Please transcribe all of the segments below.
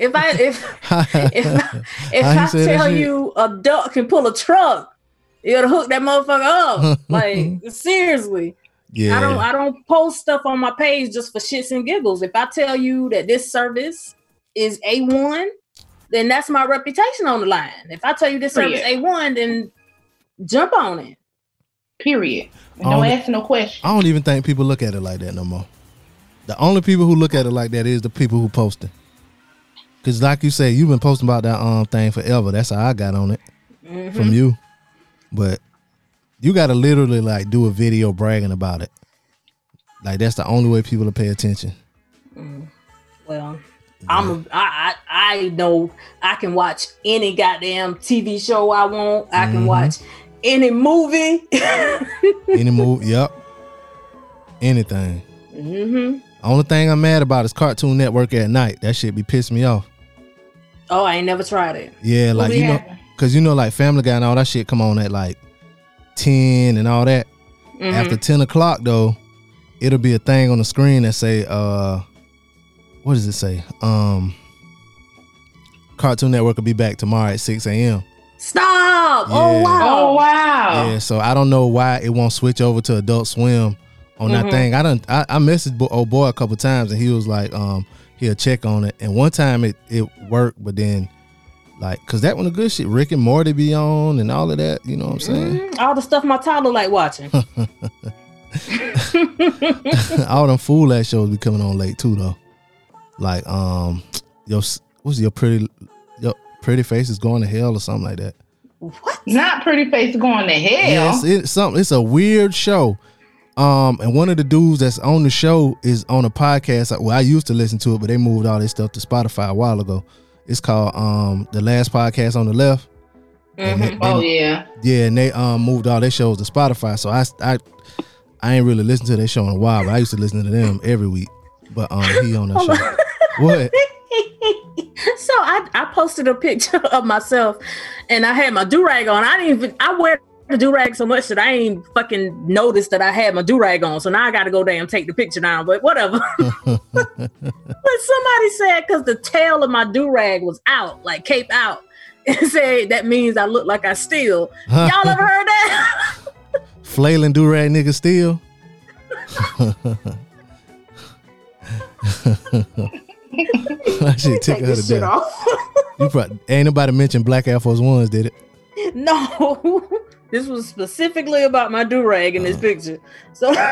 If I if if, if I tell you a duck can pull a truck, you it'll hook that motherfucker up. like seriously. Yeah. I don't I don't post stuff on my page just for shits and giggles. If I tell you that this service is A1, then that's my reputation on the line. If I tell you this service A1, then jump on it. Period. No ask no question. I don't even think people look at it like that no more. The only people who look at it like that is the people who post it. Cause like you said, you've been posting about that um thing forever. That's how I got on it mm-hmm. from you. But you gotta literally like do a video bragging about it. Like that's the only way people will pay attention. Mm. Well, yeah. I'm a, I, I I know I can watch any goddamn TV show I want. I can mm-hmm. watch any movie. any movie, yep. Anything. Mm-hmm. Only thing I'm mad about is Cartoon Network at night. That shit be pissing me off. Oh, I ain't never tried it. Yeah, like you know, cause you know, like Family Guy and all that shit come on at like ten and all that. Mm-hmm. After ten o'clock though, it'll be a thing on the screen that say, uh, what does it say? Um, Cartoon Network will be back tomorrow at six a.m. Stop! Oh, yeah. Oh wow! Oh wow! Yeah, so I don't know why it won't switch over to Adult Swim on mm-hmm. that thing. I don't. I, I messaged old boy a couple times and he was like, um, he'll check on it. And one time it it worked, but then like, cause that one the good shit. Rick and Morty be on and all of that. You know what I'm saying? Mm-hmm. All the stuff my toddler like watching. all them fool ass shows be coming on late too though. Like um, your what's your pretty your pretty face is going to hell or something like that. What? Not pretty face going to hell. Yes, it's something. It's a weird show. Um, and one of the dudes that's on the show is on a podcast. Well, I used to listen to it, but they moved all this stuff to Spotify a while ago. It's called um the last podcast on the left. Mm-hmm. They, they, oh yeah, yeah, and they um moved all their shows to Spotify. So I I I ain't really listened to their show in a while, but I used to listen to them every week. But um, he on that show. what? so I, I posted a picture of myself and I had my do rag on. I didn't even I wear the do rag so much that I ain't fucking noticed that I had my do rag on. So now I got to go and take the picture down. But whatever. but somebody said because the tail of my do rag was out, like cape out, and said that means I look like I steal. Y'all ever heard that? Flailing do rag nigga steal. I should take her to death. you probably ain't nobody mentioned Black Air Force Ones, did it? No. This was specifically about my do rag in this uh picture. So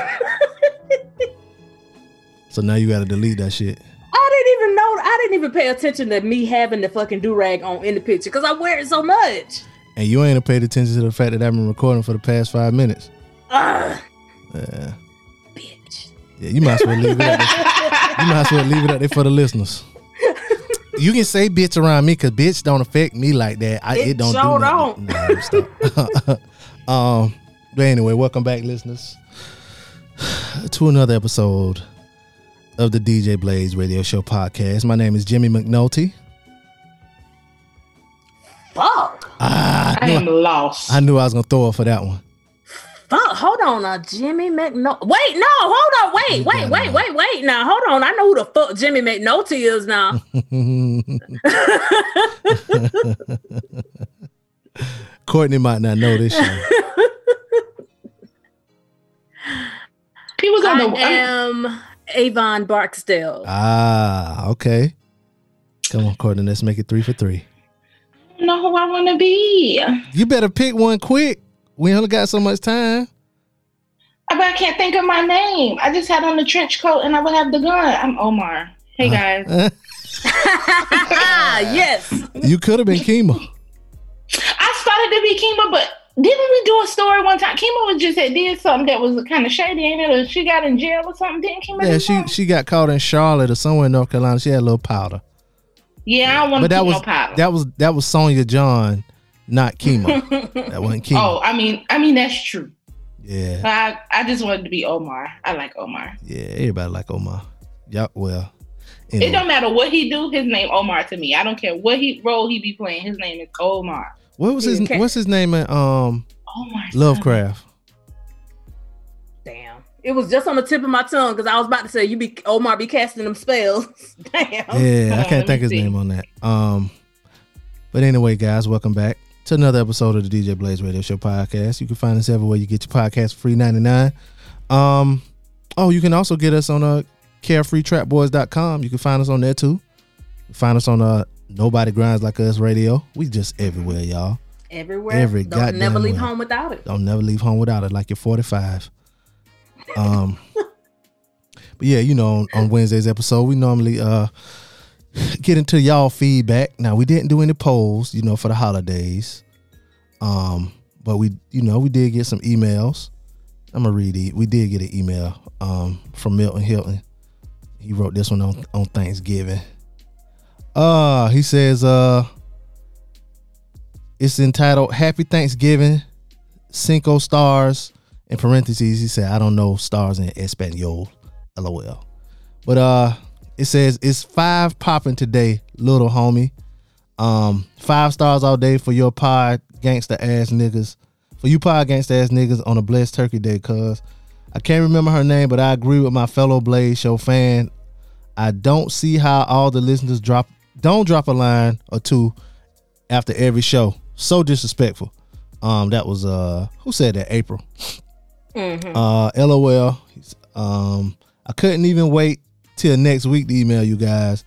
So now you gotta delete that shit. I didn't even know I didn't even pay attention to me having the fucking do rag on in the picture because I wear it so much. And you ain't paid attention to the fact that I've been recording for the past five minutes. Ah. Yeah. Bitch. Yeah, you might as well leave it. You might as well leave it up there for the listeners you can say bitch around me because bitch don't affect me like that. I, it, it don't sure do don't. No, um, but anyway, welcome back, listeners, to another episode of the DJ Blaze Radio Show podcast. My name is Jimmy McNulty. Fuck. Ah, I, I am lost. I knew I was gonna throw it for that one. Fuck, hold on now, Jimmy McNulty. Wait, no, hold on, wait, wait, wait, wait, wait. Now, hold on. I know who the fuck Jimmy McNulty is now. Courtney might not know this shit. He was on I the. I am Avon Barksdale. Ah, okay. Come on, Courtney. Let's make it three for three. I don't know who I want to be. You better pick one quick. We only got so much time. But I can't think of my name. I just had on the trench coat and I would have the gun. I'm Omar. Hey uh-huh. guys. yes. You could have been Kima. I started to be Kima, but didn't we do a story one time? Kima was just had did something that was kind of shady, ain't it? Or she got in jail or something. Didn't Kima? Yeah, she she got caught in Charlotte or somewhere in North Carolina. She had a little powder. Yeah, I don't want but that was, no powder. That was that was Sonja Sohn not Kima. that wasn't Kima. Oh, I mean, I mean that's true. Yeah. I I just wanted to be Omar. I like Omar. Yeah, everybody like Omar. Yeah, well. Anyway. It don't matter what he do. His name Omar to me. I don't care what he role he be playing. His name is Omar. What was his? What's his name in um? Omar Lovecraft. Damn. It was just on the tip of my tongue because I was about to say you be Omar be casting them spells. Damn. Yeah, Come I can't let think his see. name on that. Um, but anyway, guys, welcome back to another episode of the DJ Blaze Radio Show podcast. You can find us everywhere you get your podcast free ninety nine. Um, oh, you can also get us on uh carefreetrapboys.com. You can find us on there too. Find us on uh Nobody Grinds Like Us Radio. We just everywhere, y'all. Everywhere. Every Don't never leave where. home without it. Don't never leave home without it, like you're 45. Um, but yeah, you know, on, on Wednesday's episode, we normally uh get into y'all feedback. Now we didn't do any polls, you know, for the holidays. Um, but we, you know, we did get some emails. I'm gonna read it. We did get an email um from Milton Hilton. He wrote this one on on Thanksgiving. Uh, he says, uh, it's entitled Happy Thanksgiving Cinco stars in parentheses. He said, I don't know stars in Espanol. LOL. But uh it says it's five popping today, little homie. Um, five stars all day for your pod gangster ass niggas. For you pod gangster ass niggas on a blessed turkey day, cuz I can't remember her name, but I agree with my fellow Blaze Show fan. I don't see how all the listeners drop don't drop a line or two after every show. So disrespectful. Um, that was uh who said that? April. Mhm. Uh LOL. Um I couldn't even wait till next week to email you guys.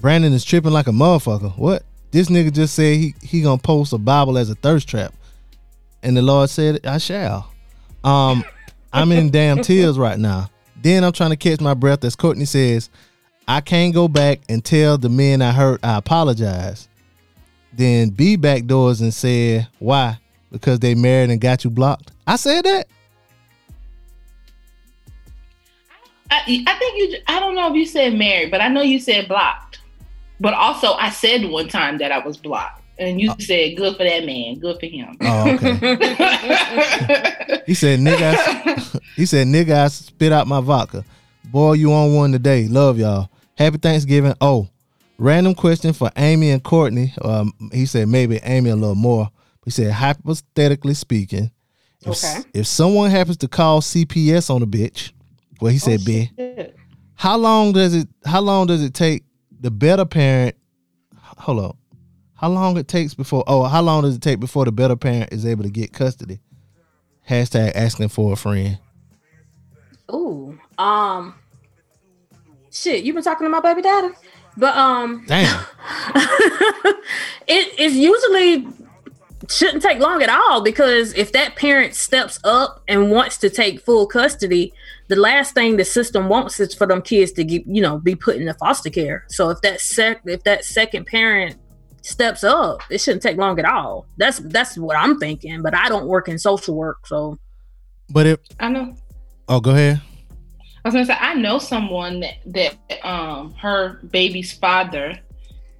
Brandon is tripping like a motherfucker. What? This nigga just said he he gonna post a Bible as a thirst trap. And the Lord said, I shall. Um I'm in damn tears right now. Then I'm trying to catch my breath as Courtney says, I can't go back and tell the men I hurt I apologize. Then B backdoors and said, Why? Because they married and got you blocked. I said that. I, I think you. I don't know if you said married, but I know you said blocked. But also, I said one time that I was blocked, and you said good for that man, good for him. Oh, okay. He said, nigga, he said, nigga, I spit out my vodka. Boy, you on one today. Love y'all. Happy Thanksgiving. Oh, random question for Amy and Courtney. Um, he said maybe Amy a little more. He said, hypothetically speaking, if, Okay. if someone happens to call CPS on a bitch, well, he said, B, Shit. how long does it how long does it take the better parent hold on how long it takes before oh how long does it take before the better parent is able to get custody hashtag asking for a friend Ooh. Um. Shit, you been talking to my baby daddy, but um, damn it is usually shouldn't take long at all because if that parent steps up and wants to take full custody, the last thing the system wants is for them kids to get you know be put into foster care. So if that sec if that second parent steps up, it shouldn't take long at all. That's that's what I'm thinking. But I don't work in social work, so but if I know. oh go ahead I was gonna say I know someone that, that um her baby's father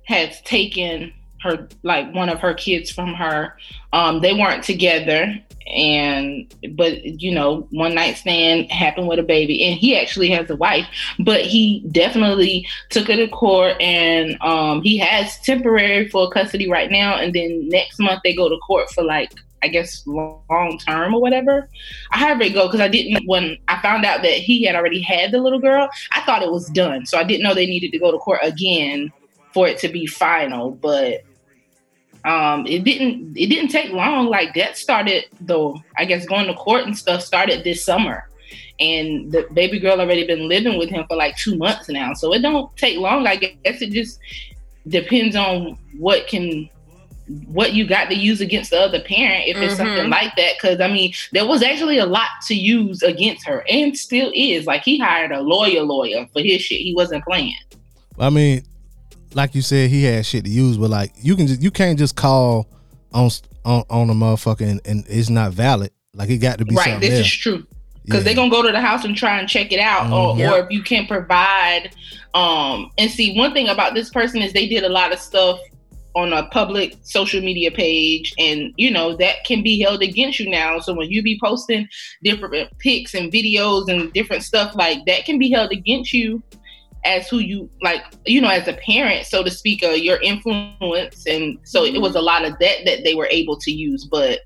has taken her like one of her kids from her. Um, they weren't together, and but you know one night stand happened with a baby, and he actually has a wife, but he definitely took her to court, and um, he has temporary full custody right now, and then next month they go to court for like I guess long term or whatever. I however it go, because I didn't when I found out that he had already had the little girl, I thought it was done. So I didn't know they needed to go to court again for it to be final. But um it didn't it didn't take long. Like that started though, I guess going to court and stuff started this summer. And the baby girl already been living with him for like two months now. So it don't take long. I guess it just depends on what can what you got to use against the other parent if it's Mhm. something like that. Because I mean, there was actually a lot to use against her, and still is. Like he hired a lawyer, lawyer for his shit. He wasn't playing. i mean like you said he had shit to use but like you can just you can't just call on on, on a motherfucker and, and it's not valid like it got to be right, this else. is true. Because Yeah. they're gonna go to the house and try and check it out, or, Mhm. Yep. or if you can't provide. Um, and see, one thing about this person is they did a lot of stuff on a public social media page, and you know that can be held against you now. So when you be posting different pics and videos and different stuff like that, can be held against you as who you like, you know, as a parent, so to speak, uh, your influence, and so it was a lot of that that they were able to use, but.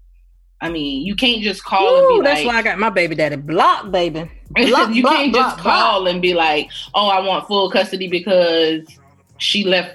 I mean, you can't just call and Ooh, be that's like, why I got my baby daddy blocked, baby. Blah, you blah, can't blah, just call and be like, "Oh, I want full custody because she left."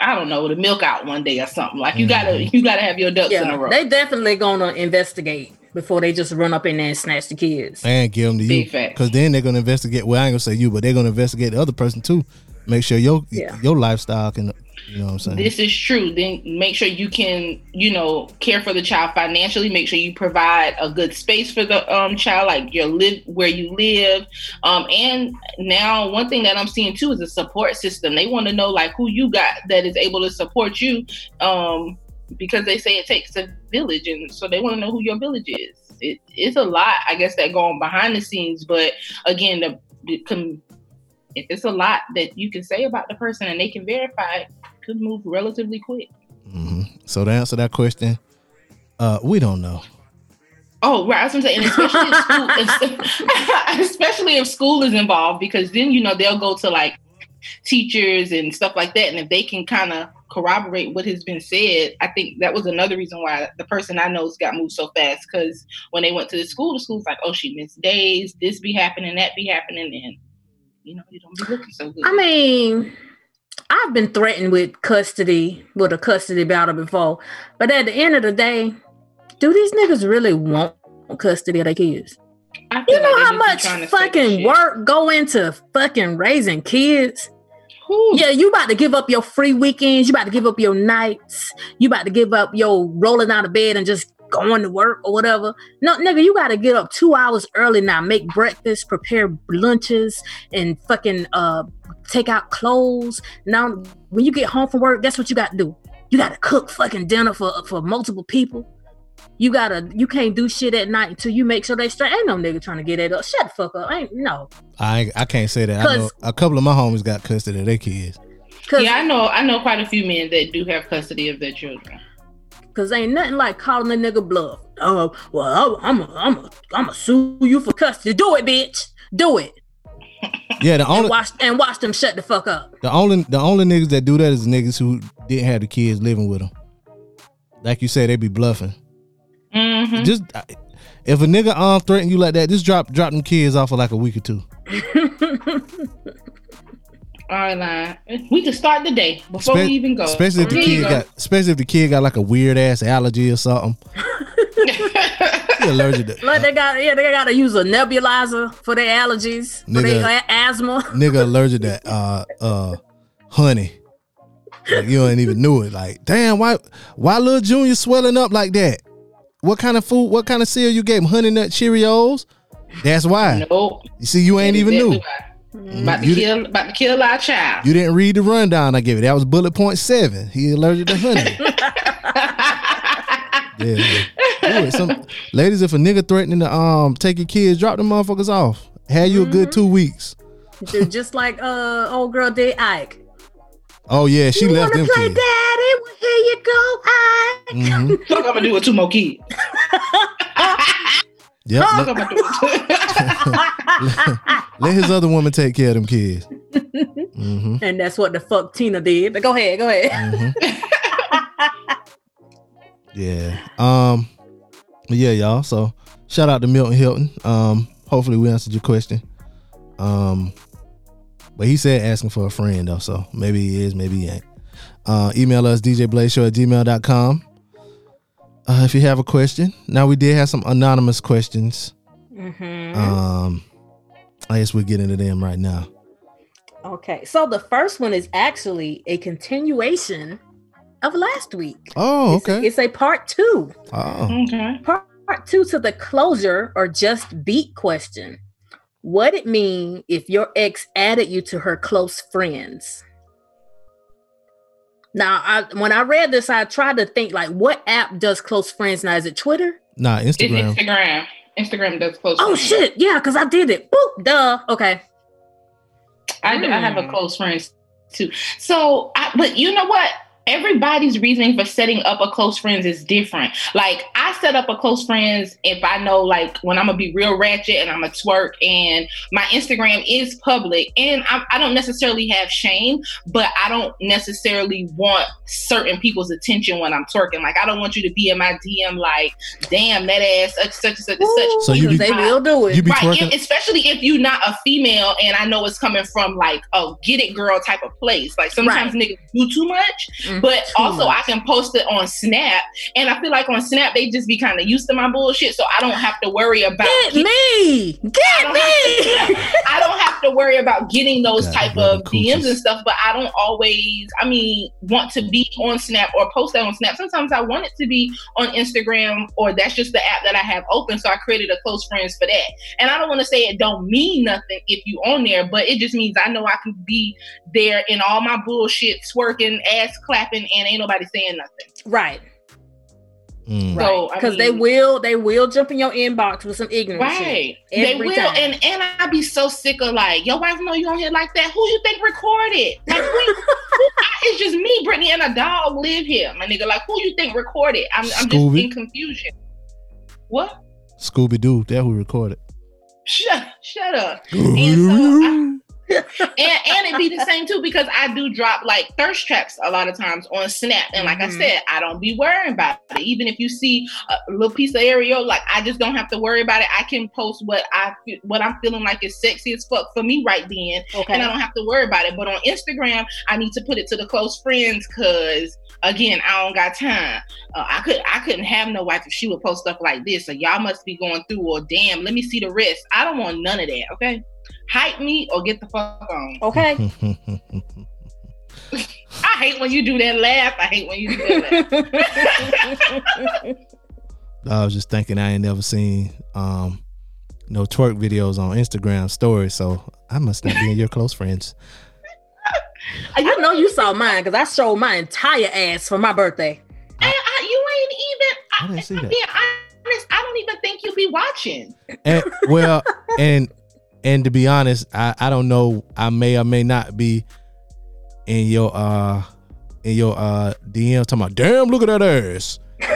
I don't know the milk out one day or something. Like you gotta Mhm. you gotta have your ducks in a row. they definitely gonna investigate before they just run up in there and snatch the kids. and give them to you because then they're gonna investigate. Well, I ain't gonna say you, but they're gonna investigate the other person too. Make sure your Yeah. your lifestyle can, you know what I'm saying. this is true. Then make sure you can, you know, care for the child financially. Make sure you provide a good space for the um, child, like your live where you live. Um, and now one thing that I'm seeing too is a support system. They want to know like who you got that is able to support you, um, because they say it takes a village, and so they want to know who your village is. It, it's a lot, I guess, that going behind the scenes. But again, the, the com- if it's a lot that you can say about the person and they can verify it, could move relatively quick. hmm So to answer that question, uh, we don't know. Oh, right. I was gonna say, and especially if school, especially if school is involved, because then you know they'll go to like teachers and stuff like that, and if they can kind of corroborate what has been said, I think that was another reason why the person I knows got moved so fast. Because when they went to the school, the school's like, "Oh, she missed days. This be happening, that be happening," and you know you don't be looking so good. I mean, I've been threatened with custody with a custody battle before, but at the end of the day, do these niggas really want custody of their kids? You know like how much trying to say fucking work go into fucking raising kids? Yeah, you about to give up your free weekends. You about to give up your nights. You about to give up your rolling out of bed and just going to work or whatever. No, nigga, you got to get up two hours early now, make breakfast, prepare lunches, and fucking uh take out clothes. Now, when you get home from work, guess what you got to do? You got to cook fucking dinner for for multiple people. You gotta, you can't do shit at night until you make sure they straight. Ain't no nigga trying to get it up. Shut the fuck up. Ain't no. I ain't- I can't say that. I know 'Cause- a couple of my homies got custody of their kids. Cause, Yeah, I know. I know quite a few men that do have custody of their children. Cause ain't nothing like calling a nigga bluff. Oh well, oh, I'm a, I'm a, I'm a sue you for custody. Do it, bitch. Do it. Yeah, the And only watch and watch them shut the fuck up. the only the only niggas that do that is niggas who didn't have the kids living with them. Like you said, they be bluffing. Mm-hmm. Just if a nigga um threaten you like that, just drop drop them kids off for like a week or two. All right. We can start the day before Spe- we even go. Especially if the Here kid go. got especially if the kid got like a weird ass allergy or something. Allergic to like they got yeah, they gotta use a nebulizer for their allergies, for Nigga. their a- asthma. nigga allergic to uh uh honey. Like you ain't even knew it. Like, damn, why why little Junior swelling up like that? What kind of food, what kind of cereal you gave him? Honey nut Cheerios? That's why. nope. You see, you ain't even knew. About to You kill, about to kill our child. You didn't read the rundown I gave it. That was bullet point seven. He allergic to honey. yeah. Do. Some ladies, if a nigga threatening to um take your kids, drop them motherfuckers off. Had you a good two weeks. Just like uh old girl did Ike. Oh yeah, she you left wanna them play kids. daddy? Well, here you go, Ike. Mhm. Fuck, I'm gonna do with two more kids. Yep. Fuck, Let, I'm gonna do it. let his other woman take care of them kids. hmm And that's what the fuck Tina did. But go ahead, go ahead. hmm Yeah. Um. Yeah, y'all. So shout out to Milton Hilton. Um. Hopefully we answered your question. Um. But he said asking for a friend though, so maybe he is, maybe he ain't. Uh, email us djblazeshow at gmail.com. Uh, if you have a question. Now we did have some anonymous questions. Mhm. Um I guess we'll get into them right now. Okay, so the first one is actually a continuation of last week. Oh, It's- okay. It's, a part two. Oh. okay. Part two to the closure or just beat question. What it mean if your ex added you to her close friends? Now, I, when I read this, I tried to think like, what app does close friends now? Is it Twitter? Nah, It's Instagram. Instagram. Instagram does close. Friends. Oh friends. shit! Yeah, because I did it. Boop, duh. Okay. I, I have a Hmm. close friend too. So, I, but you know what? Everybody's reasoning for setting up a close friends is different. Like I set up a close friends if I know like when I'm gonna be real ratchet and I'm gonna twerk and my Instagram is public and I, I don't necessarily have shame, but I don't necessarily want certain people's attention when I'm twerking. Like I don't want you to be in my DM like, damn that ass such such and such and such. So you be- they will do it. You be right, twerking. especially if you're not a female and I know it's coming from like a get it girl type of place. Like sometimes niggas do too much, Mm, but too also much. I can post it on Snap, and I feel like on Snap they just be kind of used to my bullshit, so I don't have to worry about. Get me, I get don't, me. to, I don't have to worry about getting those God, type of DMs coochies. and stuff, but I don't always, I mean, want to be on Snap or post that on Snap. Sometimes I want it to be on Instagram, or that's just the app that I have open. So I created a close friends for that. And I don't want to say it don't mean nothing if you on there, but it just means I know I can be there in all my bullshit, twerking, ass clapping, and ain't nobody saying nothing. right, Mm. right. So, I Because they will, they will jump in your inbox with some ignorant shit. Right. They will. time. And and I be so sick of like, your wife know you on here like that. Who you think recorded? Like who, who I, it's just me, Brittany, and a dog live here. My nigga, like who you think recorded? I'm I'm just in confusion. What? Scooby Doo, that who recorded. Shut shut up. And so I- and and it be the same too because I do drop like thirst traps a lot of times on Snap, and like I Mhm. said, I don't be worrying about it. Even if you see a little piece of aerial, like I just don't have to worry about it. I can post what I what I'm feeling like is sexy as fuck for me right then, okay. and I don't have to worry about it. But on Instagram, I need to put it to the close friends because again, I don't got time. Uh, I could I couldn't have no wife if she would post stuff like this. So y'all must be going through. Or damn, let me see the rest. I don't want none of that. Okay, hype me or get the fuck on. Okay. I hate when you do that laugh. I hate when you do that laugh. I was just thinking I ain't never seen um no twerk videos on Instagram stories, so I must not be in your close friends. I know you saw mine because I showed my entire ass for my birthday. I, I, you ain't even. I didn't see that. being honest. I don't even think you be watching. And well, and and to be honest, I I don't know. I may or may not be in your uh in your uh DM talking about. Damn, look at that ass. but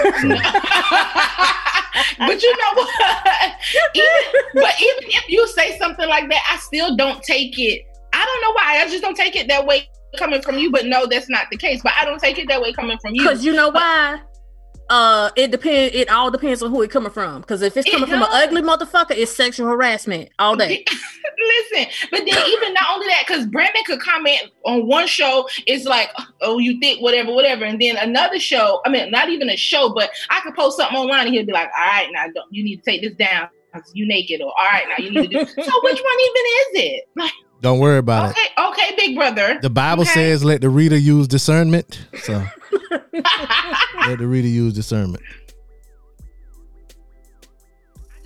you know what? even, but even if you say something like that, I still don't take it. I don't know why. I just don't take it that way coming from you. But no, that's not the case. But I don't take it that way coming from you. Because you know why? Uh, it depend. It all depends on who it coming from. Because if it's It coming from an ugly motherfucker, it's sexual harassment all day. Listen, but then even not only that, because Brandon could comment on one show, it's like, oh, you think whatever, whatever, and then another show. I mean, not even a show, but I could post something online and he'll be like, all right, now don't, you need to take this down. 'cause You naked, or all right, now you need to do. so which one even is it? Like, Don't worry about it. okay, okay, big brother. The Bible Okay. says, "Let the reader use discernment." So let the reader use discernment.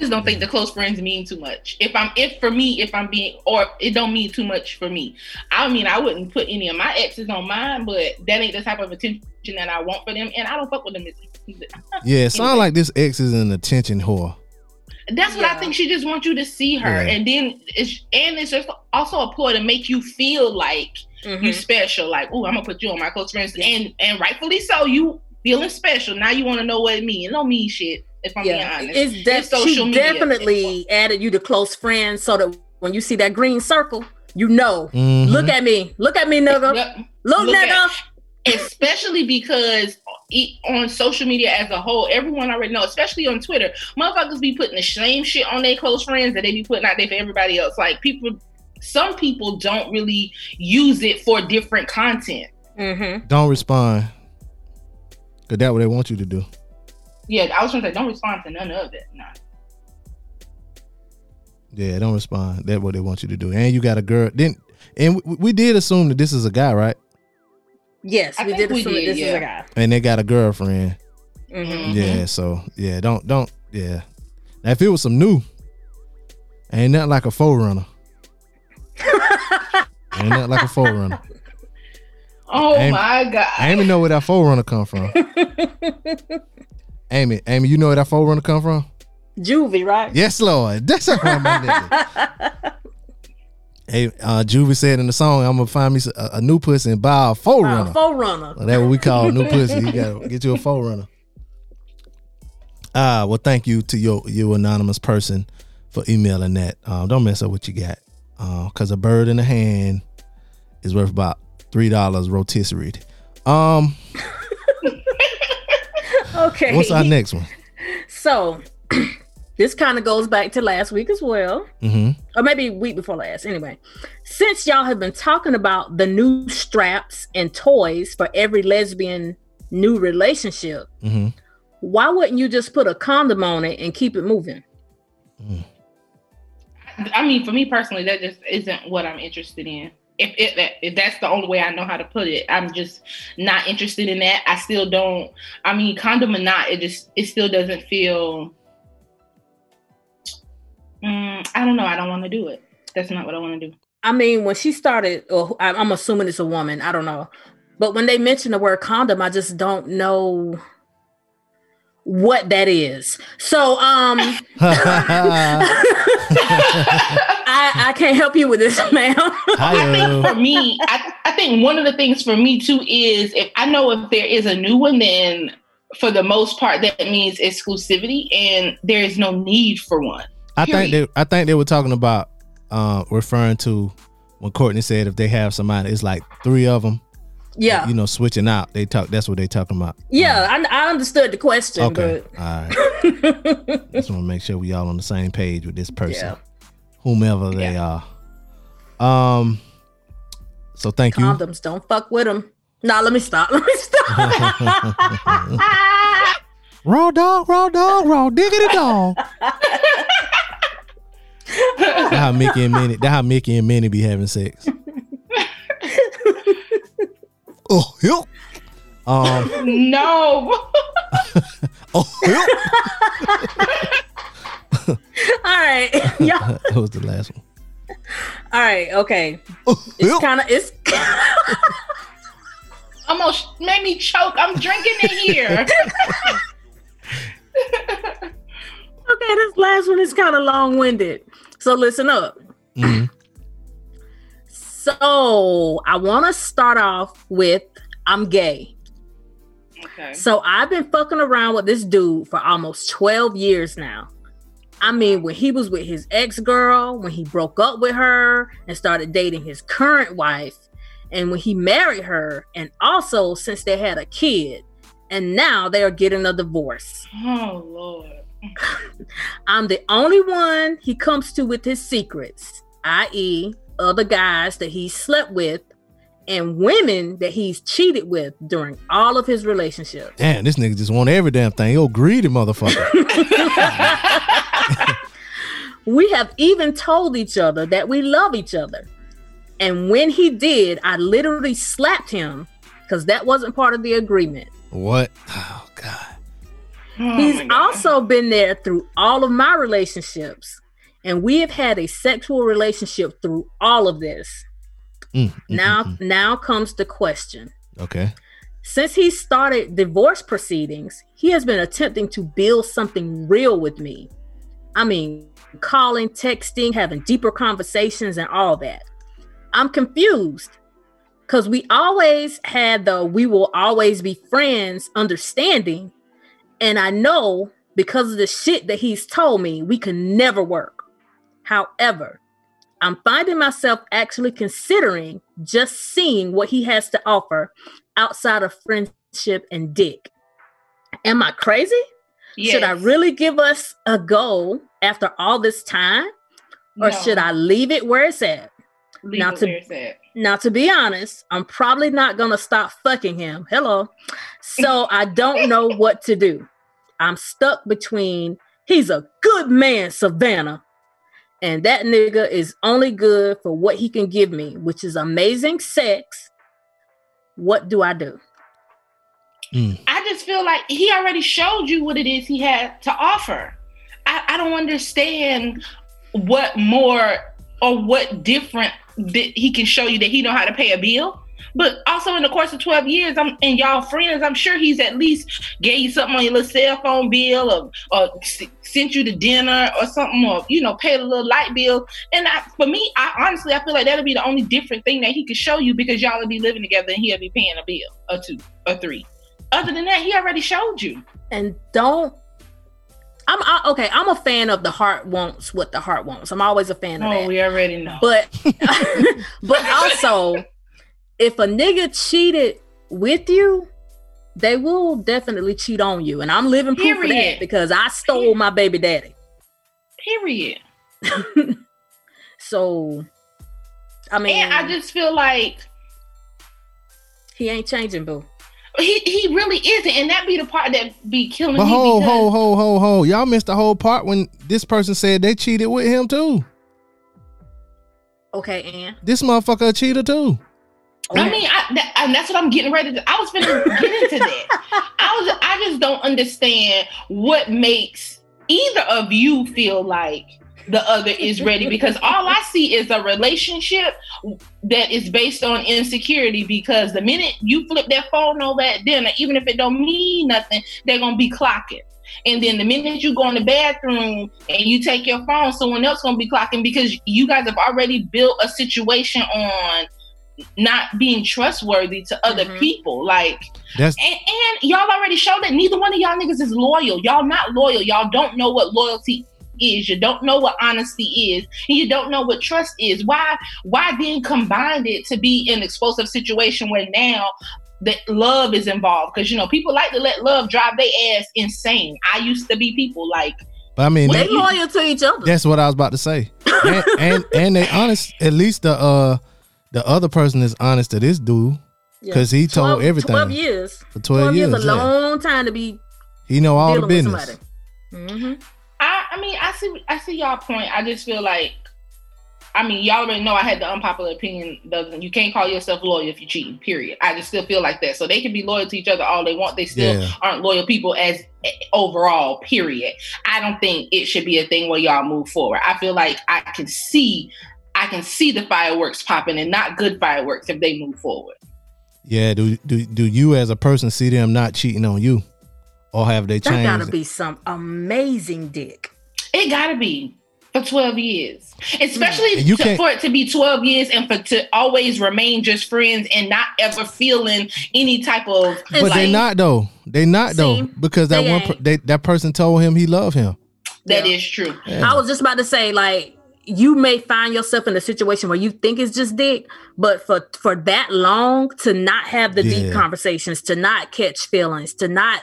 I just don't think the close friends mean too much. If I'm, if for me, if I'm being, or it don't mean too much for me. I mean, I wouldn't put any of my exes on mine, but that ain't the type of attention that I want for them, and I don't fuck with them. Yeah, it sounds like this ex is an attention whore. That's what I think. She just wants you to see her, Yeah. and then it's and it's just also a ploy to make you feel like Mhm. you special. Like, oh, I'm gonna put you on my close friends, and and rightfully so. You feeling special now. You want to know what it means. It don't mean shit. If I'm yeah, being honest, it's, def- It's social she media. definitely added you to close friends so that when you see that green circle, you know. Mhm. Look at me, look at me, nigga. Yep. Look, Look nigga. especially because e- on social media as a whole, everyone already know, especially on Twitter, motherfuckers be putting the same shit on their close friends that they be putting out there for everybody else. Like people, some people don't really use it for different content. Mm-hmm. Don't respond, cause that what they want you to do. Yeah, I was trying to say, don't respond to none of it. Nah. Yeah, don't respond. That's what they want you to do. And you got a girl. Then, and we, we did assume that this is a guy, right? Yes, I we think did we assume that did, this is a guy. And they got a girlfriend. Mm-hmm. Mhm. Yeah, so yeah, don't don't yeah. Now if it was some new, ain't nothing like a forerunner. ain't nothing like a forerunner. Oh Amy- my god! Amy know where that forerunner come from. Amy, Amy, you know where that forerunner come from? Juvie, right? Yes, Lord. That's how my nigga. Hey, uh, Juvie said in the song, "I'm gonna find me a, a new pussy and buy a forerunner." Uh, forerunner. Well, that's what we call a new pussy. You gotta get you a forerunner. Ah, well, thank you to your you anonymous person for emailing that. Um, don't mess up what you got, because a bird in the hand is worth about three dollars rotisserie. Um, Okay. what's our next one? So this kind of goes back to last week as well. Mm-hmm. or maybe week before last. Anyway, since y'all have been talking about the new straps and toys for every lesbian new relationship, Mm-hmm. why wouldn't you just put a condom on it and keep it moving? I mean, for me personally, that just isn't what I'm interested in. If, if, that's the only way I know how to put it, I'm just not interested in that. I still don't. I mean, condom or not, it just it still doesn't feel. Mm, I don't know. I don't want to do it. That's not what I want to do. I mean, when she started, or I- I'm assuming it's a woman, I don't know. But when they mention the word condom, I just don't know what that is. So um I, I can't help you with this, ma'am. I think for me, I, I think one of the things for me too is if I know if there is a new one, then for the most part that means exclusivity, and there is no need for one. I think Period. they I think they were talking about uh referring to when Courtney said if they have somebody, it's like three of them, yeah. you know, switching out. They talk. That's what they talking about. Yeah, I, I understood the question, Okay. All right. Just want to make sure we all on the same page with this person, Yeah. whomever they are. Um. So thank you. condoms don't fuck with them. Nah, let me stop. Let me stop. Raw dog, raw dog, raw diggity dog. That's how Mickey and Minnie. That's how Mickey and Minnie be having sex. Oh, yep. Um. No, Oh, yep. All right, yeah. that was the last one. All right, okay. Oh, It's kind of it's. almost made me choke. I'm drinking it here. Okay, this last one is kind of long winded. So listen up. Mhm. So I want to start off with I'm gay. okay. So I've been fucking around with this dude for almost 12 years now. I mean, when he was with his ex girl, when he broke up with her and started dating his current wife, and when he married her, and also since they had a kid, and now they are getting a divorce. Oh Lord. I'm the only one he comes to with his secrets, i.e., other guys that he slept with and women that he's cheated with during all of his relationships. Damn, this nigga just want every damn thing. Yo, greedy motherfucker. We have even told each other that we love each other. And when he did, I literally slapped him because that wasn't part of the agreement. what? Oh God. Oh, He's my God. also been there through all of my relationships. And we have had a sexual relationship through all of this. Mm, mm, Now, mm, now comes the question. mm. Okay. Since he started divorce proceedings, he has been attempting to build something real with me. I mean, calling, texting, having deeper conversations, and all that. I'm confused because we always had the we will always be friends understanding. And I know because of the shit that he's told me, we can never work. However, I'm finding myself actually considering just seeing what he has to offer outside of friendship and dick. Am I crazy? Should I really give us a go after all this time? Or No. should I leave it where it's at? Leave now it to- where it's at. Now, to be honest, I'm probably not going to stop fucking him. Hello. So I don't know what to do. I'm stuck between he's a good man, Savannah, and that nigga is only good for what he can give me, which is amazing sex. What do I do? Mm. I just feel like he already showed you what it is he had to offer. I, I don't understand what more or what different that he can show you that he know how to pay a bill. But also in the course of 12 years, I'm and y'all friends, I'm sure he's at least gave you something on your little cell phone bill or, or s- sent you to dinner or something or you know, paid a little light bill. And I, for me, I honestly I feel like that'll be the only different thing that he could show you because y'all will be living together and he'll be paying a bill or two or three. Other than that, he already showed you. and don't. I'm I, okay. I'm a fan of the heart wants what the heart wants. I'm always a fan of Oh, that. we already know. But but also, if a nigga cheated with you, they will definitely cheat on you. And I'm living proof of that because I stole my baby daddy. Period. So I mean And I just feel like he ain't changing, boo. he, he really isn't, and that be the part that be killing But me. ho, because ho, ho, ho, ho. Y'all missed the whole part when this person said they cheated with him too. Okay, Ann. This motherfucker a cheater too. I mean, I, that, and that's what I'm getting ready to. I was finna get into that. I was. I just don't understand what makes either of you feel like the other is ready because all I see is a relationship that is based on insecurity. Because the minute you flip that phone over at dinner, even if it don't mean nothing, they're gonna be clocking. And then the minute you go in the bathroom and you take your phone, someone else gonna be clocking because you guys have already built a situation on not being trustworthy to other Mhm. people. Like, That's and, and y'all already showed that neither one of y'all niggas is loyal. Y'all not loyal. Y'all don't know what loyalty is. You don't know what honesty is. And you don't know what trust is. Why why then combine it to be an explosive situation where now that love is involved? Because you know, people like to let love drive their ass insane. I used to be people like but I mean They loyal to each other. that's what I was about to say. And and, and they honest at least the uh the other person is honest to this dude Yeah. because he told 12 everything 12 years. for 12, years. years a yeah. long time to be He know all the dealing with business. somebody. hmm I, I mean, I see, I see y'all point. I just feel like, I mean, y'all already know I had the unpopular opinion. Doesn't you can't call yourself loyal if you're cheating. Period. I just still feel like that. So they can be loyal to each other all they want. They still Yeah. aren't loyal people as eh, overall. Period. I don't think it should be a thing where y'all move forward. I feel like I can see, I can see the fireworks popping and not good fireworks if they move forward. Yeah, do do do you as a person see them not cheating on you, or have they That changed? gotta be some amazing dick. It gotta be for 12 years. Especially And you to- for it to be 12 years and for to always remain just friends and not ever feeling any type of but like, they not though. They not though because that they one per, they, that person told him he loved him. That Yeah. is true. Yeah. I was just about to say, like, you may find yourself in a situation where you think it's just dick, but for for that long to not have the Yeah. deep conversations, to not catch feelings, to not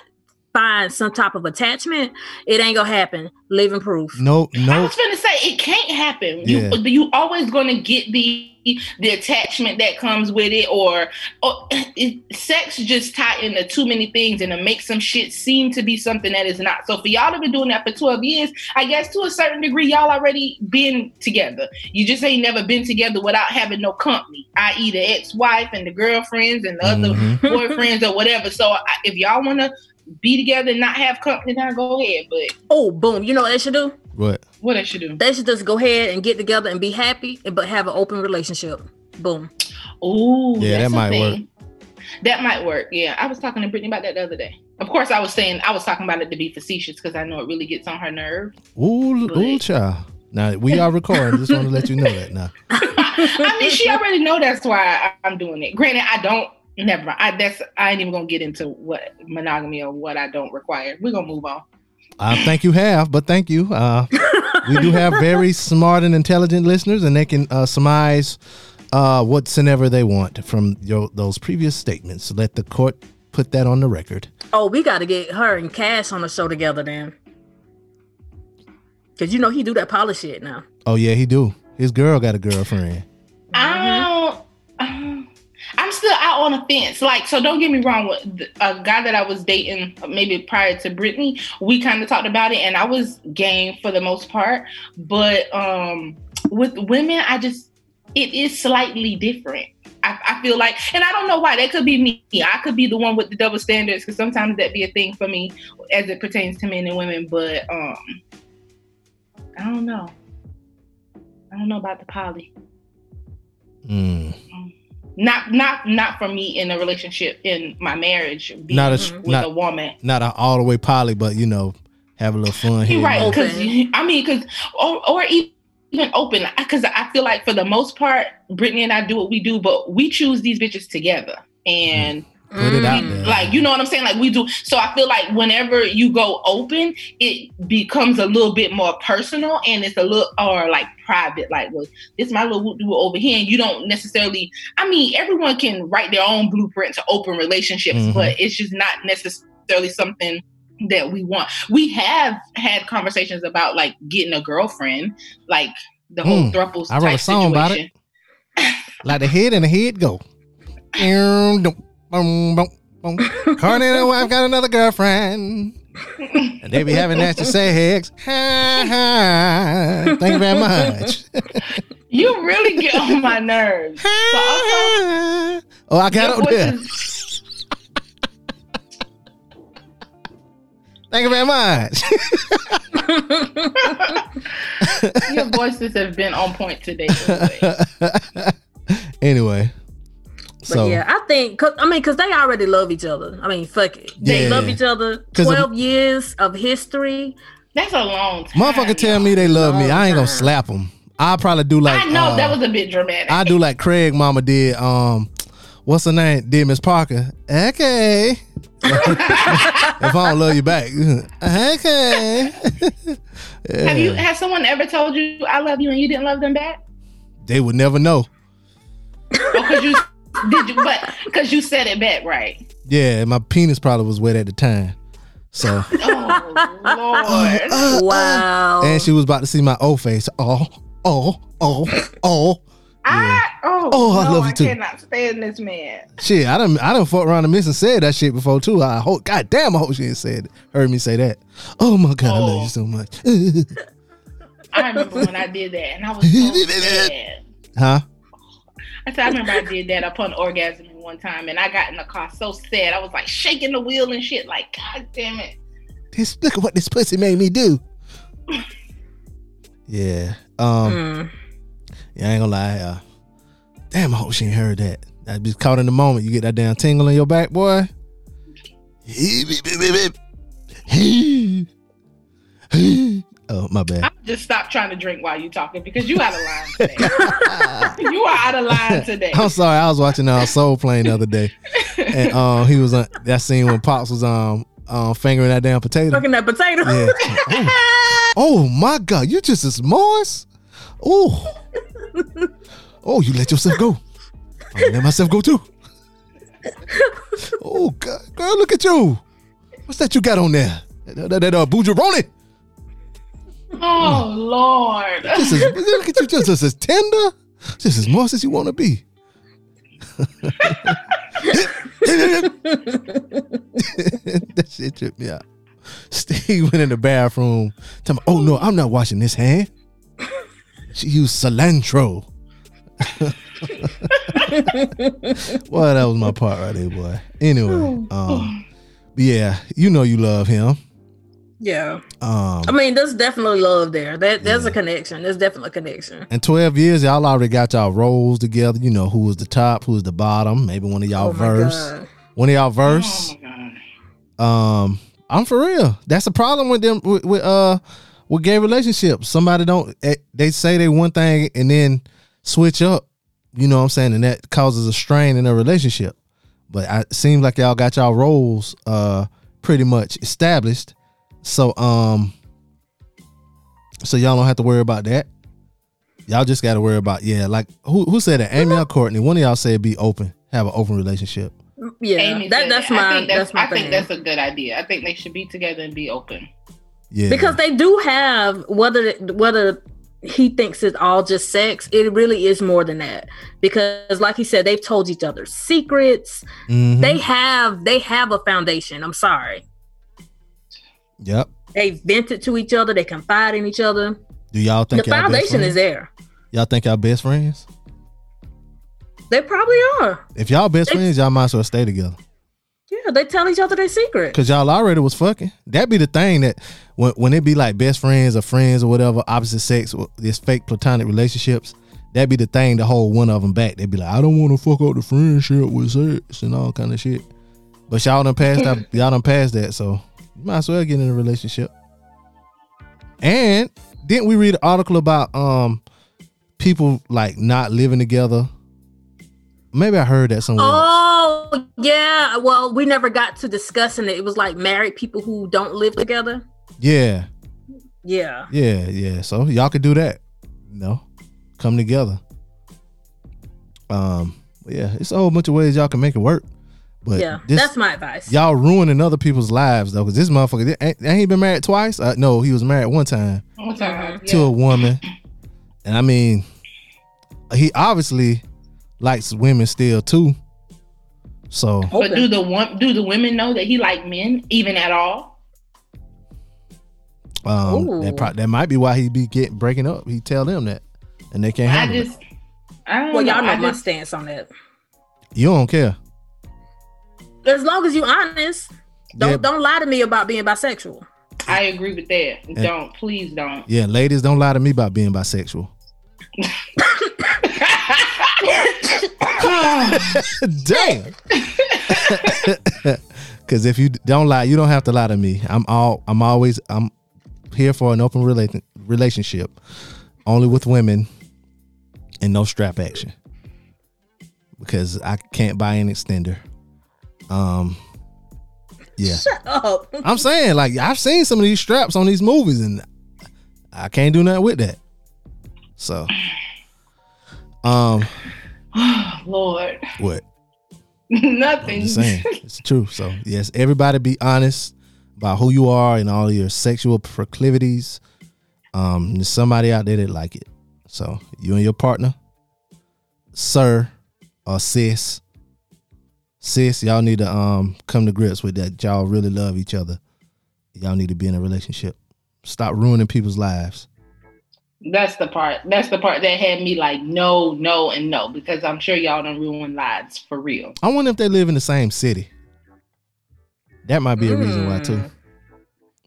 find some type of attachment, it ain't gonna happen. Living proof. no, I was gonna say it can't happen. Yeah. You you always gonna get the the attachment that comes with it, or, or it, sex just tie into too many things and it makes some shit seem to be something that is not. So for y'all to be doing that for twelve years, I guess to a certain degree, y'all already been together. You just ain't never been together without having no company, i.e., the ex-wife and the girlfriends and the other Mhm. boyfriends or whatever. So if y'all wanna be together and not have company, then go ahead. But Oh, boom! You know what they should do? What? what I should do? They should just go ahead and get together and be happy, but have an open relationship. Boom. Oh, Yeah, that's that a might work. That might work. Yeah, I was talking to Brittany about that the other day. Of course, I was saying I was talking about it to be facetious because I know it really gets on her nerve. Ooh, ooh, But- child. Now we are recording. Just want to let you know that now. I mean, she already know that's why I'm doing it. Granted, I don't. Never mind. I, that's I ain't even gonna get into what monogamy or what I don't require. We're gonna move on. I think you have, but thank you. Uh, we do have very smart and intelligent listeners, and they can uh, surmise uh, whatsoever they want from your, those previous statements. Let the court put that on the record. Oh, we got to get her and Cass on the show together then. Cause you know he do that polish shit now. Oh yeah, he do. His girl got a girlfriend. I don't. um, I'm still out on the fence. Like, so don't get me wrong. With a guy that I was dating, maybe prior to Brittany, we kind of talked about it, and I was game for the most part. But um, with women, I just it is slightly different. I, I feel like, and I don't know why. That could be me. I could be the one with the double standards because sometimes that be a thing for me as it pertains to men and women. But um, I don't know. I don't know about the poly. Mm. Not not not for me in a relationship in my marriage being Not a- with not- a woman. Not a, all the way poly, but you know, have a little fun here. You're right, because I mean, because or or even open, because I feel like for the most part, Brittany and I do what we do, but we choose these bitches together, and mm-hmm. Put it out Mm. there. like you know what I'm saying, like we do. So I feel like whenever you go open, it becomes a little bit more personal, and it's a little or like private. Like, well, this is my little whoop over here, and you don't necessarily. I mean, everyone can write their own blueprint to open relationships, Mhm. but it's just not necessarily something that we want. We have had conversations about like getting a girlfriend, like the whole Mm, thruples I wrote a song about it. like the head and the head go. Boom, boom, boom, Carney and her wife got another girlfriend. And they be having nasty sex. Ha, ha. Thank you very much. You really get on my nerves. Also, oh, I got up there. Thank you very much. Your voices have been on point today. anyway. anyway, But yeah, I think, cause, I mean, because they already love each other. I mean, fuck it. They Yeah. love each other. 'Cause of- 12 years of history. That's a long time. motherfucker tell y'all. me they love me. Long I ain't gonna slap them. I'll probably do like I know uh, that was a bit dramatic. I do like Craig Mama did. Um, what's her name? Did Miss Parker? Okay. if I don't love you back, okay. Have you Yeah. has someone ever told you I love you and you didn't love them back? They would never know. Or cause you did you but cause you said it back right. Yeah, my penis probably was wet at the time. So, Oh Lord. uh, Wow. and she was about to see my O face. Oh, oh, oh, oh. I oh, Oh, I no, love you too. I cannot stand this man. Shit, I don't, I done fucked around and miss and said that shit before too. I hope, God damn, I hope she ain't said, heard me say that. Oh my God, I love Oh. you so much. I remember when I did that and I was so sad. huh? I said I remember I did that upon orgasm one time and I got in the car so sad. I was like shaking the wheel and shit, like, God damn it. This, look at what this pussy made me do. Yeah. Um. Mm. Yeah, I ain't gonna lie. Uh, damn, I hope she ain't heard that. I be caught in the moment. You get that damn tingle in your back, boy. Oh, my bad. I just stop trying to drink while you talking because you out of line today. you are out of line today. I'm sorry. I was watching uh, Soul Plane the other day, and um, he was on that scene when Pops was um, um fingering that damn potato. Fucking that potato. Yeah. Oh, oh my God, you just as moist. Oh, oh, you let yourself go. I'm let myself go too. Oh God, girl, look at you. What's that you got on there? That, that, that uh, bougeroni. Oh Lord. Just as, look at you, just, as tender, just as moist as you want to be. that shit tripped me out. Steve went in the bathroom. Tell me, oh no, I'm not washing this hand. She used cilantro. Well, that was my part right there, boy. Anyway, um, yeah, you know you love him. Yeah. Um, I mean, there's definitely love there. That there's Yeah. a connection. There's definitely a connection. in 12 years, y'all already got y'all roles together. You know who was the top, who was the bottom. Maybe one of y'all Oh verse. God. One of y'all Oh verse. my God. Um, I'm for real. That's the problem with them with, with uh with gay relationships. Somebody don't eh, they say they one thing and then switch up. You know what I'm saying? And that causes a strain in a relationship. But I, it seems like y'all got y'all roles uh pretty much established. So um so y'all don't have to worry about that. Y'all just got to worry about yeah, like who who said that? Amy or Courtney? One of y'all said be open, have an open relationship. Yeah. Amy that, that's that. my I think that's, that's my I think thing. that's a good idea. I think they should be together and be open. Yeah, because they do have whether whether he thinks it's all just sex it really is more than that because like he said they've told each other secrets Mhm. they have they have a foundation i'm sorry yep. they vented to each other they confide in each other Do y'all think the foundation is there Y'all think y'all best friends? they probably are If y'all best They- friends, y'all might as well stay together. yeah they tell each other their secret Cause y'all already was fucking. That be the thing that when when it be like best friends or friends or whatever, opposite sex, this fake platonic relationships, that'd be the thing to hold one of them back. They'd be like, I don't want to fuck up the friendship with sex and all kind of shit. But y'all done passed that. Y'all done passed that, so you might as well get in a relationship. And didn't we read an article about um people like not living together? Maybe I heard that somewhere. Oh yeah. Well, we never got to discussing it. It was like married people who don't live together. Yeah, Yeah. yeah, yeah. So y'all could do that. You know, come together. Um, yeah, it's a whole bunch of ways y'all can make it work. But yeah. this, That's my advice. y'all ruining other people's lives though, because this motherfucker ain't, ain't he been married twice? Uh, no, he was married one time One time, to a woman, and I mean, he obviously likes women still too. So But do the one do the women know that he like men even at all? um, Ooh. that pro- that might be why he be getting breaking up. He tell them that, and they can't I handle it. just I don't Well, know. y'all know I my just, stance on that. You don't care. As long as you honest, don't Yeah. don't lie to me about being bisexual. I agree with that. Don't please don't. Yeah, ladies, don't lie to me about being bisexual. Damn. Because if you don't lie, you don't have to lie to me. I'm all. I'm always. I'm here for an open relation relationship, only with women, and no strap action. Because I can't buy an extender. Um. Yeah. Shut up. I'm saying, like, I've seen some of these straps on these movies, and I can't do nothing with that. So, um, Lord. what? I'm Nothing. just saying, it's true. So, yes, everybody be honest about who you are and all your sexual proclivities. Um, there's somebody out there that like it. So, you and your partner, sir or sis, sis, y'all need to um come to grips with that. Y'all really love each other. Y'all need to be in a relationship. Stop ruining people's lives. That's the part. That's the part that had me like no, no, and no because I'm sure y'all don't ruin lives for real. I wonder if they live in the same city. That might be a reason why too. Mm.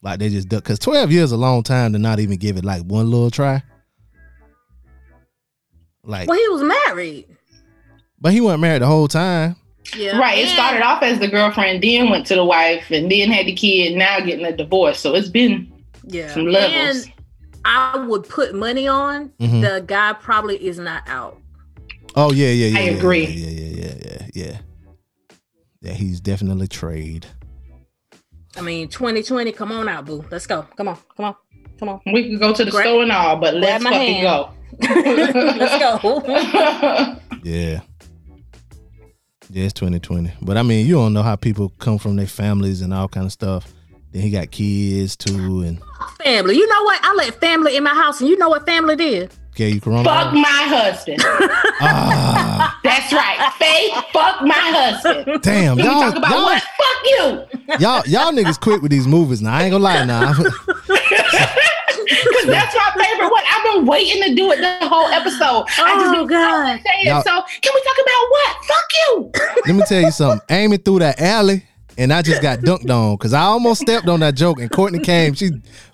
Like they just duck because twelve years is a long time to not even give it like one little try. Like, Well, he was married. but he wasn't married the whole time. Yeah. Right. It started off as the girlfriend, then went to the wife, and then had the kid. Now getting a divorce. So it's been Yeah. some levels. And I would put money on Mhm. the guy probably is not out. Oh yeah, yeah, yeah. I yeah, agree. Yeah, yeah, yeah, yeah, yeah, yeah. Yeah, he's definitely trade. I mean, 2020, come on out, boo. Let's go. Come on. Come on. Come on. we could go to the Grab- store and all, but let's fucking hand. go. Let's go. Yeah. Yeah, it's 2020. But I mean, you don't know how people come from their families and all kind of stuff. Then he got kids too, and family. You know what? I let family in my house, and you know what family did? gave you corona. fuck my husband. Ah, That's right. Faith, fuck my husband. damn, You y'all, talk about y'all, what? Fuck you. y'all, y'all niggas quick with these movies. Now I ain't gonna lie. Now Because that's my favorite one. I've been waiting to do it the whole episode. I just Oh, been God. saying, Y'all- so can we talk about what? Fuck you. let me tell you something. Amy through that alley, and I just got dunked on because I almost stepped on that joke, and Courtney came. She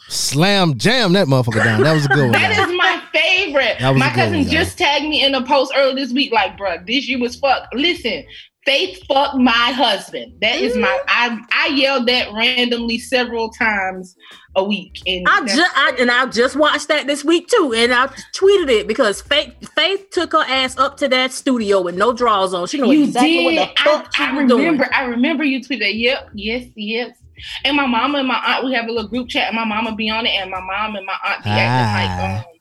slammed, jammed that motherfucker down. That was a good one. That y'all. is my favorite. My cousin one, y'all. just tagged me in a post earlier this week, like, bruh, this year was fuck. Listen, Faith fucked my husband. That is my I I yelled that randomly several times a week. And I just I, and I just watched that this week too, and I tweeted it because Faith Faith took her ass up to that studio with no drawers on. She knew you exactly did. what the fuck she I, I was doing. remember. I remember you tweeted. Yep. Yes. Yes. And my mama and my aunt, we have a little group chat, and my mama be on it, and my mom and my aunt be acting like, um,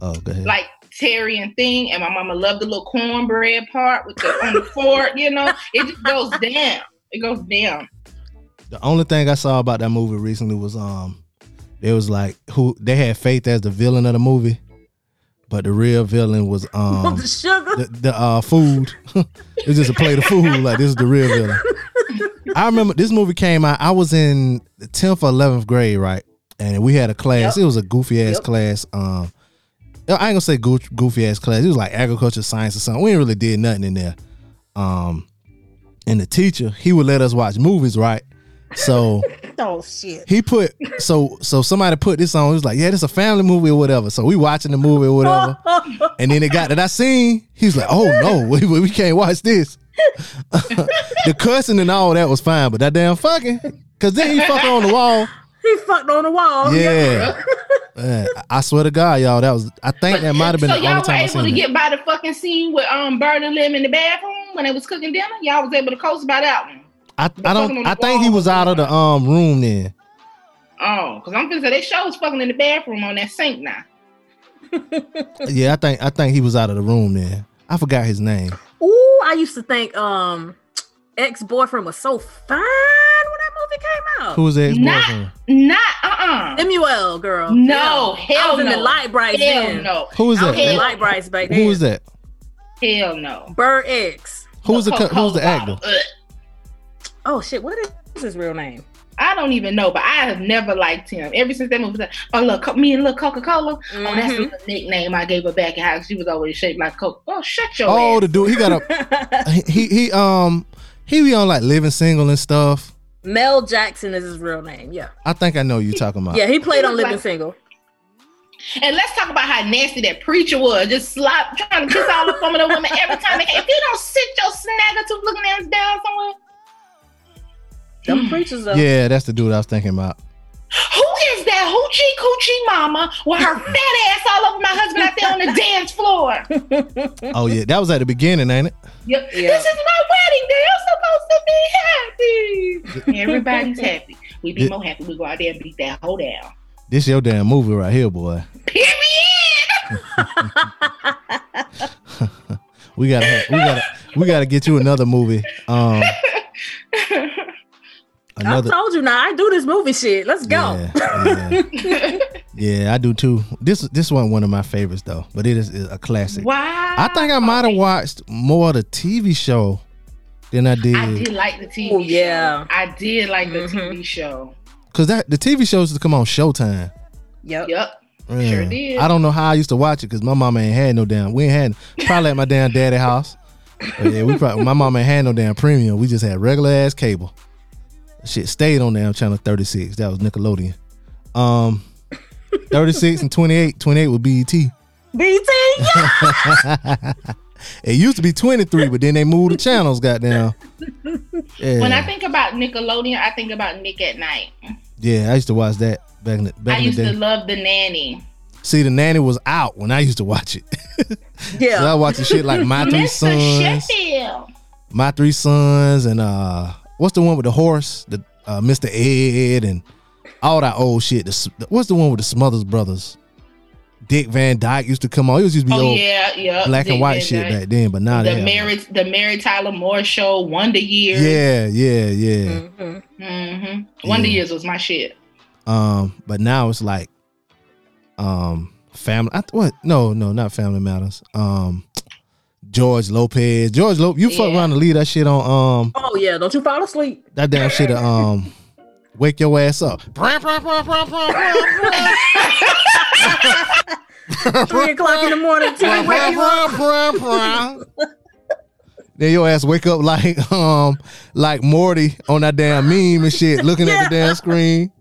Oh, go ahead. like Terry and thing, and my mama loved the little cornbread part with the on the fork. You know, it just goes down. It goes down. The only thing I saw about that movie recently was um, it was like who they had Faith as the villain of the movie, but the real villain was um the sugar. the, the uh food. it's just a plate of food. Like this is the real villain. I remember this movie came out. I was in the tenth or eleventh grade, right? And we had a class. Yep. It was a goofy ass Yep. class. class. Um, I ain't gonna say goof, goofy ass class. It was like agriculture science or something. We ain't really did nothing in there. Um, and the teacher he would let us watch movies, right? So Oh shit. he put so so somebody put this on. He was like, yeah, this a family movie or whatever. So we watching the movie or whatever. And then it got that I seen. He was like, "Oh no, we, we can't watch this." the cussing and all that was fine, but that damn fucking, cause then he fucked on the wall. he fucked on the wall. Yeah, Man, I swear to God, y'all, that was. I think that might have been so the y'all only were time I able to seen it. get by the fucking scene with um Bird and Lem in the bathroom when they was cooking dinner. Y'all was able to coast by that one. I, I don't. the I think he was was out of the um room then. Oh, because I'm gonna say they show was fucking in the bathroom on that sink now. Yeah, I think I think he was out of the room then. I forgot his name. Ooh, I used to think um ex boyfriend was so fine when that movie came out. Who was that? Not- boyfriend? Not uh Emuel girl. No, Yeah. hell I was in no. the light brights Hell then. no. Who was I was in that? the Hell- light brights back then. Who was that? Hell no. Bird X. Who was the co- who the actor? bottle. Oh shit, what is his real name? I don't even know, but I have never liked him ever since that movie. was like, Oh look, me and little Coca Cola. Oh, that's Mhm. the nickname I gave her back in how she was always shaped like Coke. Oh, shut your Oh, ass. the dude. He got a he he, he um he be on like living single and stuff. Mel Jackson is his real name. Yeah. I think I know who you talking about. Yeah, he played on Living like- Single. And let's talk about how nasty that preacher was. Just slop trying to kiss all the women and women every time they. If you don't sit your snagger to looking ass down somewhere. Them hmm. preachers though. Yeah, that's the dude I was thinking about. Who is that hoochie coochie mama with her fat ass all over my husband out there on the dance floor? Oh yeah, that was at the beginning, ain't it? Yep. Yeah. This is my wedding day. I'm supposed to be happy. Everybody's happy. We be Yeah. more happy. We go out there and beat that hoe down. This your damn movie right here, boy. Period. We gotta we gotta we gotta get you another movie. Um I told you now. I do this movie shit. Let's go. Yeah, yeah. Yeah, I do too. This this wasn't one of my favorites though, but it is, is a classic. Wow. I think I might have watched more of the TV show than I did. I did like the TV Oh, yeah. show. I did like the Mhm. TV show. Cause that the TV shows used to come on Showtime. Yep. Yep. Yeah. Sure did. I don't know how I used to watch it because my mama ain't had no damn. We ain't had probably at my damn daddy house. But yeah, we probably my mama ain't had no damn premium. We just had regular ass cable. Shit stayed on damn channel 36. That was Nickelodeon. Um 36 and 28. 28 was BET. BT. Yeah. It used to be 23, but then they moved the channels, goddamn. Yeah. When I think about Nickelodeon, I think about Nick at Nite. yeah, I used to watch that back in the I back in the used day. to love the nanny. See, the nanny was out when I used to watch it. Yeah. So I watched the shit like My Three. Sons. Sheffield. My Three Sons and uh what's the one with the horse? The uh, Mr. Ed and all that old shit. The, what's the one with the Smothers Brothers? Dick Van Dyke used to come on. It was used to be Oh old yeah, yeah. black and white Van shit Dyke. back then, but now they the have- Mary, the Mary Tyler Moore Show, Wonder Years. Yeah, yeah, yeah. Mhm. hmm Wonder Yeah. Years was my shit. Um, but now it's like um family I, what no no not family matters. Um George Lopez. George Lopez, you fuck around and leave that shit on um Oh yeah. Don't you fall asleep. that damn shit um wake your ass up. Three o'clock in the morning. Till wake you up. then your ass wake up like um like Morty on that damn meme and shit, looking at the damn screen.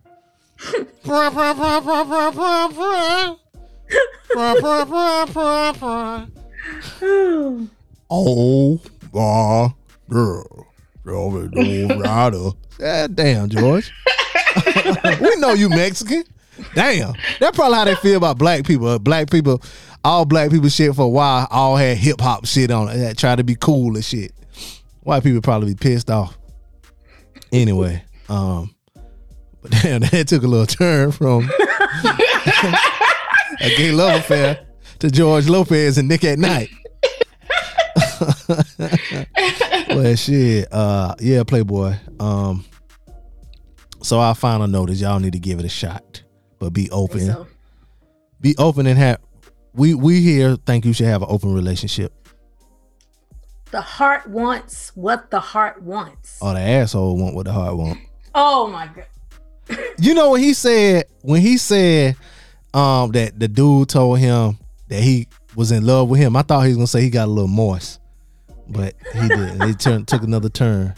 Oh my girl, rider. God damn, George. we know you Mexican. Damn, that's probably how they feel about black people. Black people, all black people shit for a while, all had hip hop shit on it. That Try to be cool and shit. White people probably be pissed off. Anyway, um, but damn, that took a little turn from a gay love affair to George Lopez and Nick at Nite. well, shit, uh, yeah, Playboy. Um, so our final note is y'all need to give it a shot, but be open, So, be open and have. We we here think you should have an open relationship. the heart wants what the heart wants. Or the asshole want what the heart want. Oh my god. You know what he said when he said um that the dude told him that he was in love with him. I thought he was gonna say he got a little moist, but he didn't. He turned took another turn.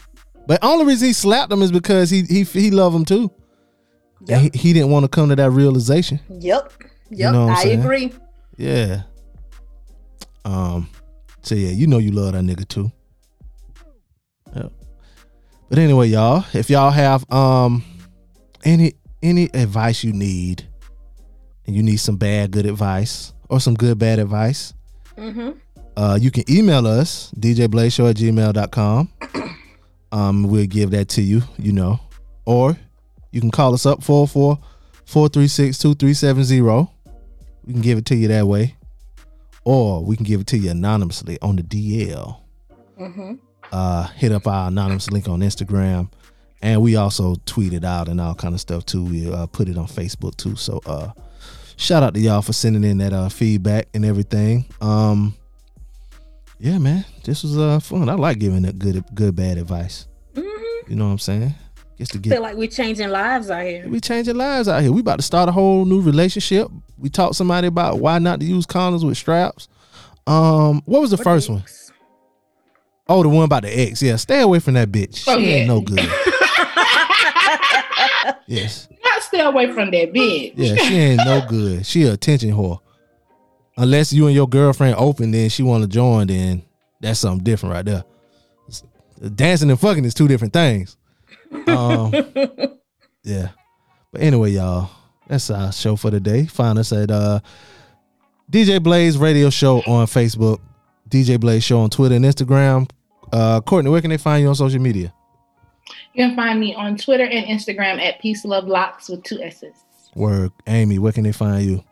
But only reason he slapped him is because he he he loved him too. Yep. And he, he didn't want to come to that realization. Yep. Yep. know what I'm I saying? agree. Yeah. Um. So yeah, you know you love that nigga too. Yep. But anyway, y'all, if y'all have um any any advice you need, and you need some bad good advice or some good bad advice, Mm-hmm. uh, you can email us djblazeshow at gmail.com. Um, we'll give that to you, you know. Or you can call us up 44 436 2370. We can give it to you that way. Or we can give it to you anonymously on the DL. Mm-hmm. Uh, hit up our anonymous link on Instagram. And we also tweet it out and all kind of stuff too. We uh, put it on Facebook too. So uh, shout out to y'all for sending in that uh, feedback and everything. Um, yeah, man, this was uh fun. I like giving it good, good, bad advice. Mm-hmm. You know what I'm saying? Gets to get, Feel like we're changing lives out here. we changing lives out here. We about to start a whole new relationship. We taught somebody about why not to use condoms with straps. Um, what was the first one? Oh, the one about the ex. Yeah, stay away from that bitch. She Oh, yeah. ain't no good. yes. Stay away from that bitch. Yeah, she ain't no good. She a attention whore. Unless you and your girlfriend open, then she want to join, then that's something different right there. Dancing and fucking is two different things. Um, yeah. But anyway, y'all, that's our show for today. Find us at uh, DJ Blaze Radio Show on Facebook, DJ Blaze Show on Twitter and Instagram. Uh, Courtney, where can they find you on social media? You can find me on Twitter and Instagram at Peace Love Locks with two S's. Word, Amy, where can they find you?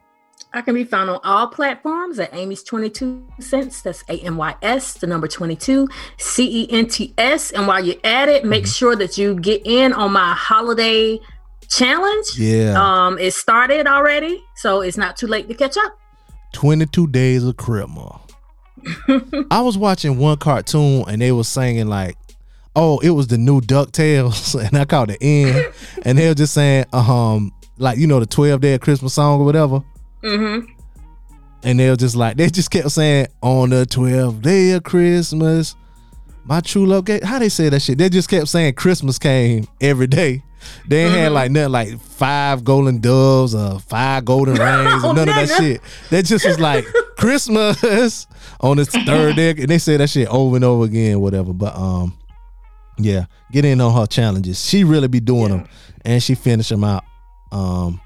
I can be found on all platforms at Amy's 22 cents. That's A M Y S, the number 22, C E N T S. And while you're at it, make sure that you get in on my holiday challenge. Yeah, Um, it started already, so it's not too late to catch up. 22 Days of Christmas. I was watching one cartoon and they were singing like, "Oh, it was the new Ducktales," and I caught the end, and they were just saying, um, like you know the 12 Day of Christmas song or whatever, Mm-hmm. and they were just like they just kept saying on the 12th day of Christmas, my true love gave. How they say that shit? They just kept saying Christmas came every day. They ain't had like nothing like five golden doves or five golden rings Oh, or none of that shit. That just was like Christmas on its third day, and they say that shit over and over again, whatever. But um, yeah, get in on her challenges. She really be doing them, and she finish them out. Um,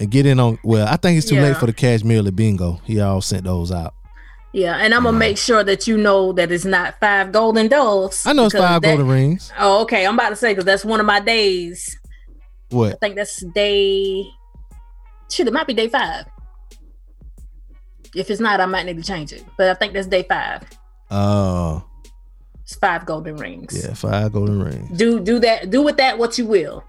and get in on. Well, I think it's too Yeah. late for the Cashmere bingo. He all sent those out. Yeah, and I'm gonna make sure that you know that it's not five golden doves. I know it's five that- golden rings. Oh, okay. I'm about to say because that's one of my days. What? I think that's day. Shit, it might be day five. If it's not, I might need to change it. But I think that's day five. Oh, It's five golden rings. yeah, five golden rings. Do do that. Do with that what you will.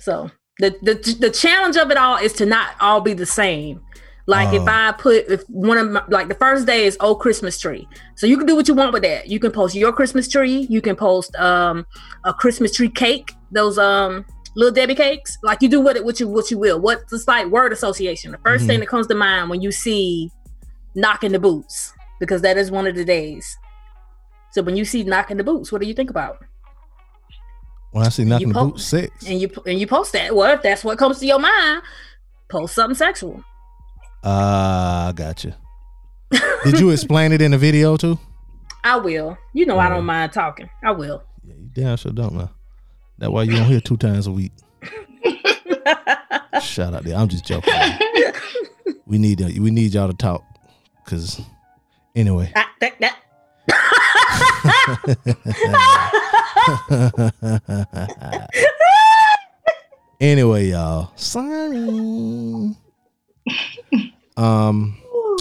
So the the the challenge of it all is to not all be the same. Like if Oh. I put if one of my like the first day is old Christmas tree, so you can do what you want with that. You can post your Christmas tree. You can post um a Christmas tree cake. Those um little Debbie cakes. Like you do with it what you what you will. What's it's like word association. The 1st Mhm. thing that comes to mind when you see knocking the boots because that is one of the days. So when you see knocking the boots, what do you think about? When I see knocking the po- boot, six. and you and you post that. Well, if that's what comes to your mind, post something sexual. Ah, I got you. Did you explain it in the video too? I will. You know, I don't mind talking. I will. Yeah, you damn sure don't know. That's why you don't hear two times a week. Shout out there. I'm just joking. We need we need y'all to talk. Cause anyway. Ah, that, that. anyway, y'all. Sorry. Um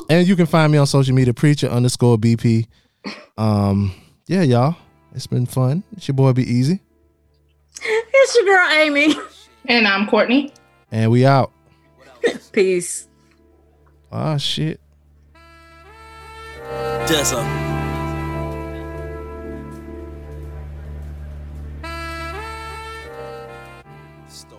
and you can find me on social media, preacher underscore BP. Um, yeah, y'all. It's been fun. It's your boy Be Easy. it's your girl Amy. And I'm Courtney. And we out. Peace. Ah shit. Just a